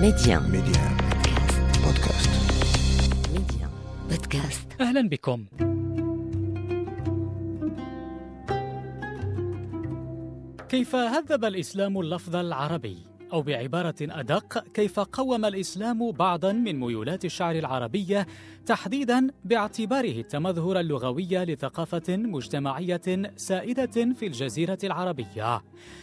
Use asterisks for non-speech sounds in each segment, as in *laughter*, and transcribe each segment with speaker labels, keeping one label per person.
Speaker 1: ميديان
Speaker 2: ميديان بودكاست
Speaker 1: ميديان بودكاست
Speaker 3: أهلا بكم. كيف هذب الإسلام اللفظ العربي؟ أو بعبارة أدق كيف قوم الإسلام بعضا من ميولات الشعر العربية تحديدا باعتباره التمظهر اللغوي لثقافة مجتمعية سائدة في الجزيرة العربية.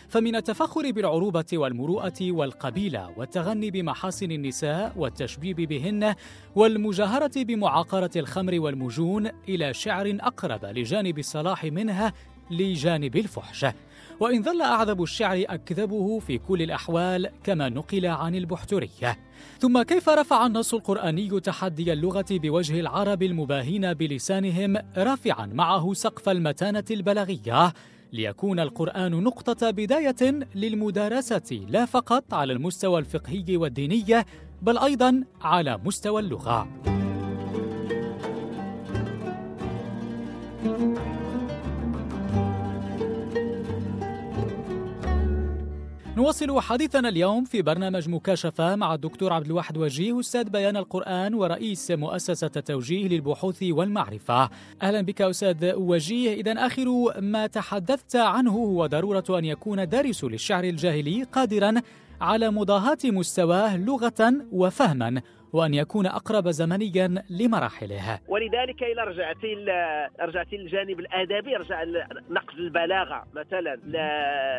Speaker 3: فمن التفخر بالعروبة والمروءة والقبيلة والتغني بمحاسن النساء والتشبيب بهن والمجاهرة بمعاقرة الخمر والمجون إلى شعر أقرب لجانب الصلاح منها لجانب الفحش. وإن ظل أعذب الشعر أكذبه في كل الأحوال كما نقل عن البحترية. ثم كيف رفع النص القرآني تحدي اللغة بوجه العرب المباهين بلسانهم رافعا معه سقف المتانة البلاغية ليكون القرآن نقطة بداية للمدارسة لا فقط على المستوى الفقهي والديني بل أيضا على مستوى اللغة. نواصل حديثنا اليوم في برنامج مكاشفة مع الدكتور عبد الواحد وجيه أستاذ بيان القرآن ورئيس مؤسسة التوجيه للبحوث والمعرفة. أهلا بك أستاذ وجيه. إذا آخر ما تحدثت عنه هو ضرورة أن يكون دارس للشعر الجاهلي قادرا على مضاهاة مستواه لغة وفهما. وأن يكون أقرب زمنيا لمراحله
Speaker 4: ولذلك إلى رجعتي رجعتي للجانب الأدبي رجع نقد البلاغة مثلا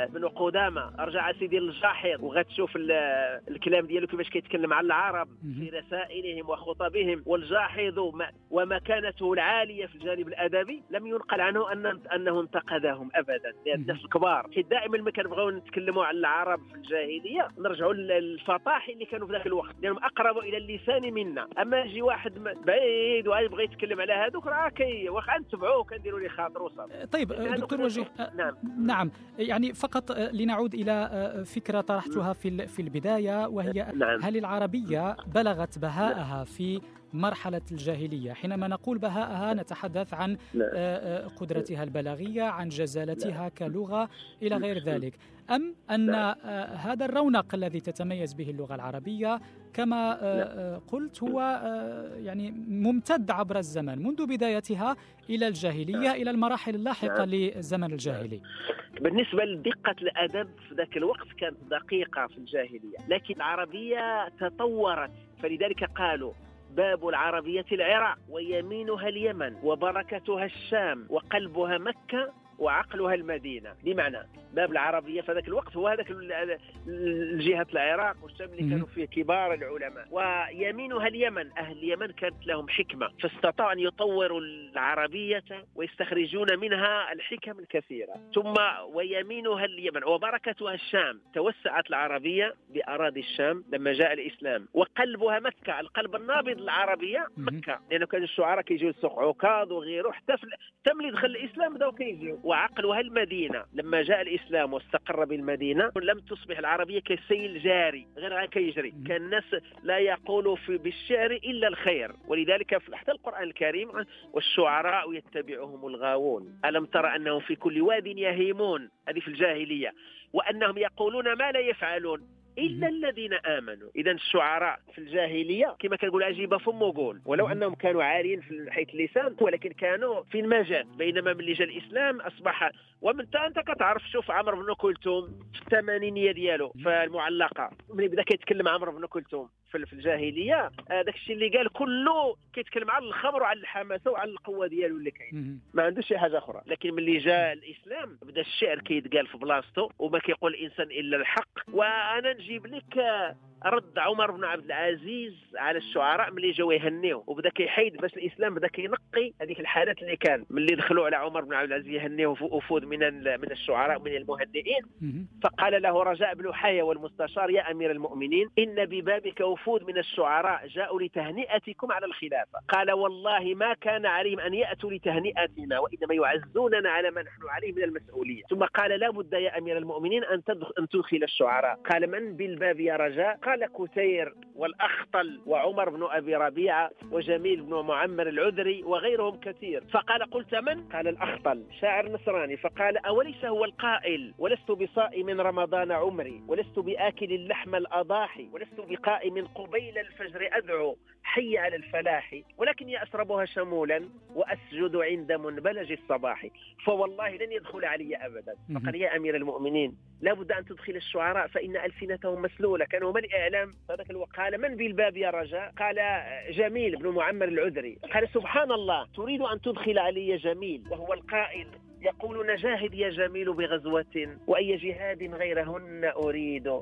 Speaker 4: ابن قدامة رجع سيدي الجاحظ وغتشوف الكلام ديالو كيفاش كيتكلم على العرب في رسائلهم وخطبهم. والجاحظ ومكانته العالية في الجانب الأدبي لم ينقل عنه أن أنه انتقدهم أبدا لأن الناس الكبار حيت دائما ما كنبغيو نتكلموا على العرب في الجاهلية نرجعوا للفطاحل اللي كانوا في ذاك الوقت لأنهم أقرب إلى اللسان ثاني منا. أما يجي واحد بعيد ويبغى يتكلم على هذوك راه كي واخا نتبعوه كنديروا ليه خاطر وصافي.
Speaker 3: طيب دكتور وجيه نعم. نعم. يعني فقط لنعود إلى فكرة طرحتها في في البداية وهي نعم. هل العربية بلغت بهاءها في مرحلة الجاهلية. حينما نقول بهاءها نتحدث عن قدرتها البلاغية عن جزالتها كلغة إلى غير *laughs* ذلك. أم أن هذا الرونق الذي تتميز به اللغة العربية كما قلت هو يعني ممتد عبر الزمن منذ بدايتها إلى الجاهلية إلى المراحل اللاحقة للزمن الجاهلي.
Speaker 4: بالنسبة لدقة الأدب في ذاك الوقت كانت دقيقة في الجاهلية لكن العربية تطورت فلذلك قالوا باب العربية العراق ويمينها اليمن وبركتها الشام وقلبها مكة وعقلها المدينة. بمعنى باب العربيه في ذاك الوقت هو هذاك الجهه العراق والشام اللي كانوا فيه كبار العلماء. ويمينها اليمن. أهل اليمن كانت لهم حكمة. فاستطاعوا أن يطوروا العربية ويستخرجون منها الحكم الكثيرة. ثم ويمينها اليمن. وبركتها الشام. توسعت العربية بأراضي الشام لما جاء الإسلام. وقلبها مكة. القلب النابض العربيه مكة. لأنه كان الشعراء كيجيو السوق عكاظ وغيره حتى تم دخل الإسلام بداو كيجيو. وعقلها المدينة لما جاء الإسلام واستقر بالمدينة لم تصبح العربية كالسيل جاري غير كيجري كان الناس لا يقول في بالشعر إلا الخير. ولذلك في حتى القرآن الكريم والشعراء يتبعهم الغاوون. ألم ترى أنهم في كل واد يهيمون؟ هذه في الجاهلية. وأنهم يقولون ما لا يفعلون. إلا الذين آمنوا. اذا الشعراء في الجاهلية كما كنقول عجيبة فم وقول ولو أنهم كانوا عارين في حيث اللسان ولكن كانوا في المجال. بينما ملي جاء الإسلام أصبح ومن أنت كتعرف شوف عمرو بن كلثوم في الثمانينية ديالو في المعلقه ملي بدا كيتكلم عمرو بن كلثوم. في الجاهلية. هذاك الشيء اللي قال كله كيتكلم على الخمر وعلى الحماسة وعلى القوة ديالو اللي كاين. ما عندوش شي حاجة أخرى. لكن ملي جاء الإسلام بدا الشعر كيتقال في بلاصتو وما كيقول الإنسان إلا الحق. وأنا نجيب لك رد عمر بن عبد العزيز على الشعراء ملي جاو يهنيو. وبدا كيحيد باش الإسلام بدا كينقي هذيك الحالات اللي كان. ملي دخلوا على عمر بن عبد العزيز يهنيو وفود من من الشعراء من المهنئين فقال له رجاء بن حية والمستشار يا أمير المؤمنين إن ببابك وفود من الشعراء جاءوا لتهنئتكم على الخلافة. قال والله ما كان عليهم أن يأتوا لتهنئتنا وإنما يعزوننا على ما نحن عليه من المسؤولية. ثم قال لا بد يا أمير المؤمنين أن أن تدخل الشعراء. قال من بالباب يا رجاء؟ قال قتير والأخطل وعمر بن أبي ربيعة وجميل بن معمر العذري وغيرهم كثير. فقال قلت من؟ قال الأخطل شاعر نصراني. فقال أوليس هو القائل؟ ولست بصائم رمضان عمري ولست بآكل اللحم الأضاحي ولست بقائم قبيل الفجر أدعو. حي على الفلاح ولكني أشربها شمولا وأسجد عند منبلج الصباح. فوالله لن يدخل علي أبدا. فقال يا أمير المؤمنين لابد أن تدخل الشعراء فإن ألسنتهم مسلولة. كانوا من الإعلام؟ هذاك الوقت. قال من بالباب يا رجاء؟ قال جميل بن معمر العذري. قال سبحان الله تريد أن تدخل علي جميل وهو القائل يقول نجاهد يا جميل بغزوة وأي جهاد غيرهن أريد.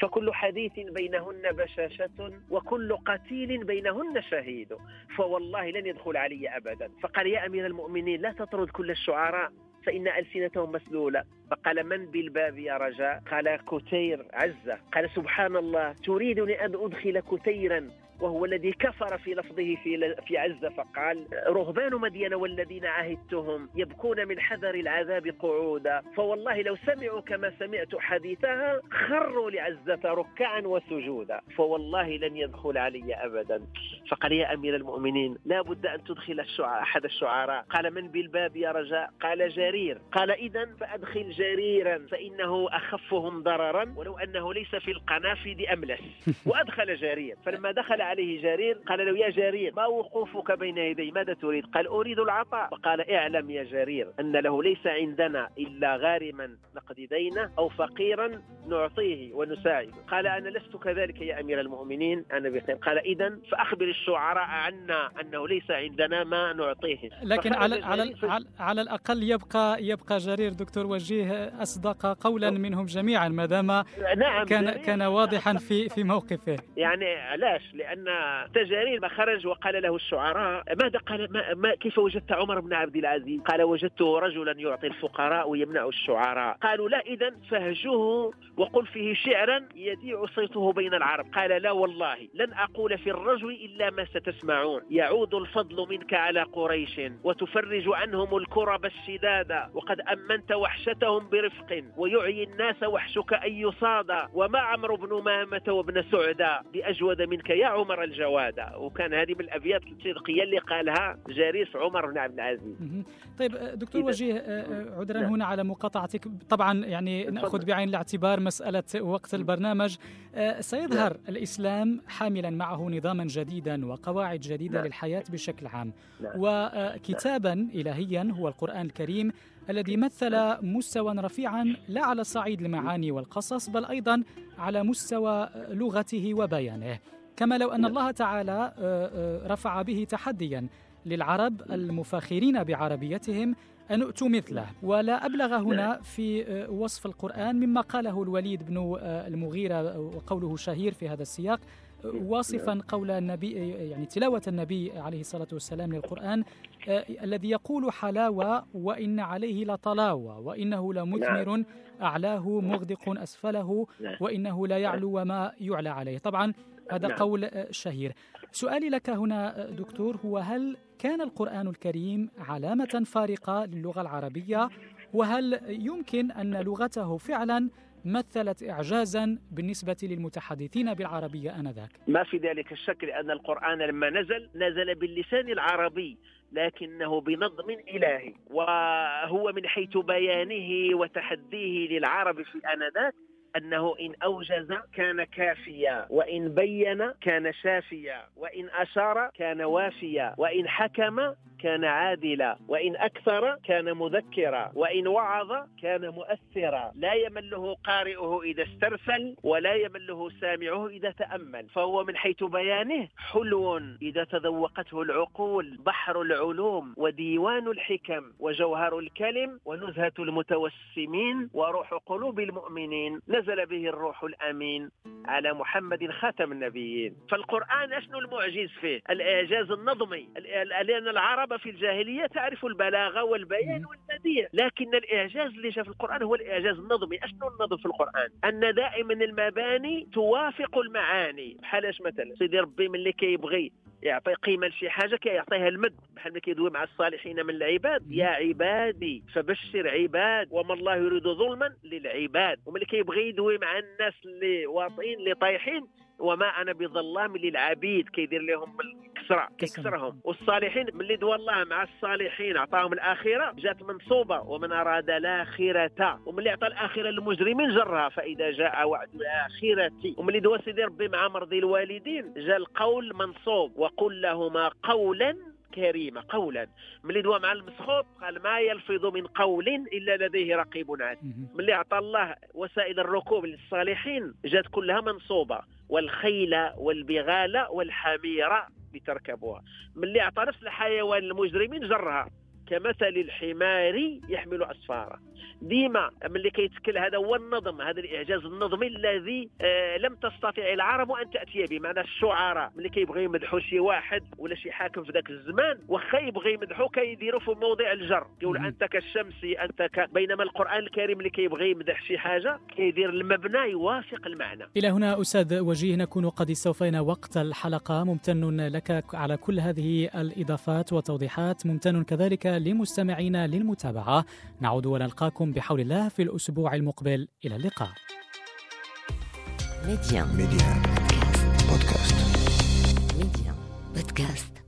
Speaker 4: فكل حديث بينهن بشاشة وكل قتيل بينهن شهيد. فوالله لن يدخل علي أبدا. فقال يا أمير المؤمنين لا تطرد كل الشعراء فإن ألسنتهم مسلولة. فقال من بالباب يا رجاء؟ قال كتير عزة. قال سبحان الله تريدني أن أدخل كتيرا. وهو الذي كفر في لفظه في في عزة فقال رهبان مدين والذين عهدتهم يبكون من حذر العذاب قعودا. فوالله لو سمعوا كما سمعت حديثها خروا لعزة ركعا وسجودا. فوالله لن يدخل علي أبدا. فقال يا أمير المؤمنين لا بد أن تدخل الشعراء أحد الشعراء. قال من بالباب يا رجاء؟ قال جرير. قال إذا فأدخل جريرا فإنه أخفهم ضررا ولو أنه ليس في القنافذ أملس. *laughs* وأدخل جرير. فلما دخل عليه جرير قال له يا جرير ما وقوفك بين يدي؟ ماذا تريد؟ قال أريد العطاء. فقال اعلم يا جرير أن له ليس عندنا إلا غارما نقضي دينه أو فقيرا نعطيه ونساعده قال أنا لست كذلك يا أمير المؤمنين. أنا بخير. قال إذا فأخبر الشعراء عنا أنه ليس عندنا ما نعطيه.
Speaker 3: لكن على على على الأقل يبقى يبقى جرير دكتور وجيه أصدق قولا منهم جميعا ما دام نعم كان كان واضحا في في موقفه.
Speaker 4: يعني علاش؟ لأن أن تجارير خرج وقال له الشعراء ماذا قال ما, ما كيف وجدت عمر بن عبد العزيز؟ قال وجدته رجلا يعطي الفقراء ويمنع الشعراء. قالوا لا إذا فهجوه وقل فيه شعرا يذيع صيته بين العرب. قال لا والله لن أقول في الرجل إلا ما ستسمعون. يعود الفضل منك على قريش وتفرج عنهم الكرب الشداد. وقد أمنت وحشتهم برفق ويعي الناس وحشك أن يصاد. وما عمرو بن مامة وابن سعدة بأجود منك يا عمر عمر الجواد. وكان هذه من الأبيات الصدقيه اللي قالها جريس عمر بن عبد العزيز.
Speaker 3: طيب دكتور وجيه آه، آه، عذرا نعم. هنا على مقاطعتك. طبعا يعني نأخذ بعين الاعتبار مسألة وقت البرنامج. آه، سيظهر نعم. الإسلام حاملا معه نظاما جديدا وقواعد جديدة نعم. للحياة بشكل عام. نعم. وكتابا الهيا هو القرآن الكريم الذي مثل مستوى رفيعا لا على صعيد المعاني والقصص بل أيضا على مستوى لغته وبيانه. كما لو أن الله تعالى آه، آه، رفع به تحديا للعرب المفاخرين بعربيتهم أن أؤتوا مثله. ولا أبلغ هنا في آه، وصف القرآن مما قاله الوليد بن المغيرة وقوله شهير في هذا السياق. واصفا قول النبي يعني تلاوة النبي عليه الصلاة والسلام للقرآن الذي يقول حلاوة وإن عليه لطلاوة وإنه لمثمر أعلاه مغدق أسفله وإنه لا يعلو وما يعلى عليه. طبعا هذا نعم. قول شهير. سؤالي لك هنا دكتور هو هل كان القرآن الكريم علامة فارقة للغة العربية؟ وهل يمكن أن لغته فعلا مثلت إعجازا بالنسبة للمتحدثين بالعربية آنذاك؟
Speaker 4: ما في ذلك الشك لأن القرآن لما نزل نزل باللسان العربي لكنه بنظم إلهي وهو من حيث بيانه وتحديه للعرب في آنذاك أنه إن أوجز كان كافيا وإن بين كان شافيا وإن أشار كان وافيا وإن حكم كان عادلا وإن أكثر كان مذكرا وإن وعظ كان مؤثرا. لا يمله قارئه إذا استرسل ولا يمله سامعه إذا تأمل. فهو من حيث بيانه حلو إذا تذوقته العقول. بحر العلوم وديوان الحكم وجوهر الكلم ونزهة المتوسمين وروح قلوب المؤمنين. نزل به الروح الأمين على محمد خاتم النبيين. فالقرآن أشنو المعجز فيه؟ الإعجاز النظمي. لأن العرب في الجاهلية تعرف البلاغة والبيان والبديع لكن الإعجاز اللي جاء في القرآن هو الإعجاز النظمي. أشنو النظم في القرآن؟ أن دائما المباني توافق المعاني. بحال اش مثلا؟ سيدي ربي من اللي كيبغي يعطي قيمة لشي حاجة كيعطيها المد. بحال ما كيدوي مع الصالحين من العباد. يا عبادي فبشر عباد. وما الله يريد ظلما للعباد. وملي كيبغي يدوي مع الناس اللي واطئين اللي طايحين. وما أنا بظلام للعبيد. كيدير لهم الكسره كيكسرهم والصالحين ملي دوا الله مع الصالحين عطاهم الآخرة جات منصوبه ومن أراد الآخرة. وملي عطى الآخرة للمجرمين جرها فإذا جاء وعد الآخرة. وملي دوا سيدي ربي مع مرضي الوالدين جاء القول منصوب وقل لهما قولا كريمه قولا. ملي دوا مع المسخوط قال ما يلفظ من قول إلا لديه رقيب عتيد ملي عطى الله وسائل الركوب للصالحين جات كلها منصوبه والخيل والبغال والحمير. لتركبوها ملي عطى نفس الحيوان المجرمين جرها كمثل الحمار يحمل اسفارا ديما ملي كيتكل هذا هو النظم هذا الإعجاز النظمي الذي آه لم تستطع العرب أن تأتي به. معنى الشعراء ملي كيبغيو يمدحوا شي واحد ولا شي حاكم في ذاك الزمان واخا يبغي يمدحوا كيديروا في موضع الجر. يقول أنت كالشمس أنت ك... بينما القرآن الكريم اللي كيبغي يمدح شي حاجة كيدير المبنى يوافق المعنى.
Speaker 3: إلى هنا أستاذ وجيه نكون قد استوفينا وقت الحلقة. ممتن لك على كل هذه الإضافات والتوضيحات. ممتن كذلك لمستمعينا للمتابعة. نعود ونلقاكم بحول الله في الأسبوع المقبل. إلى اللقاء.
Speaker 1: ميديان
Speaker 2: ميديان بودكاست.
Speaker 1: ميديان بودكاست.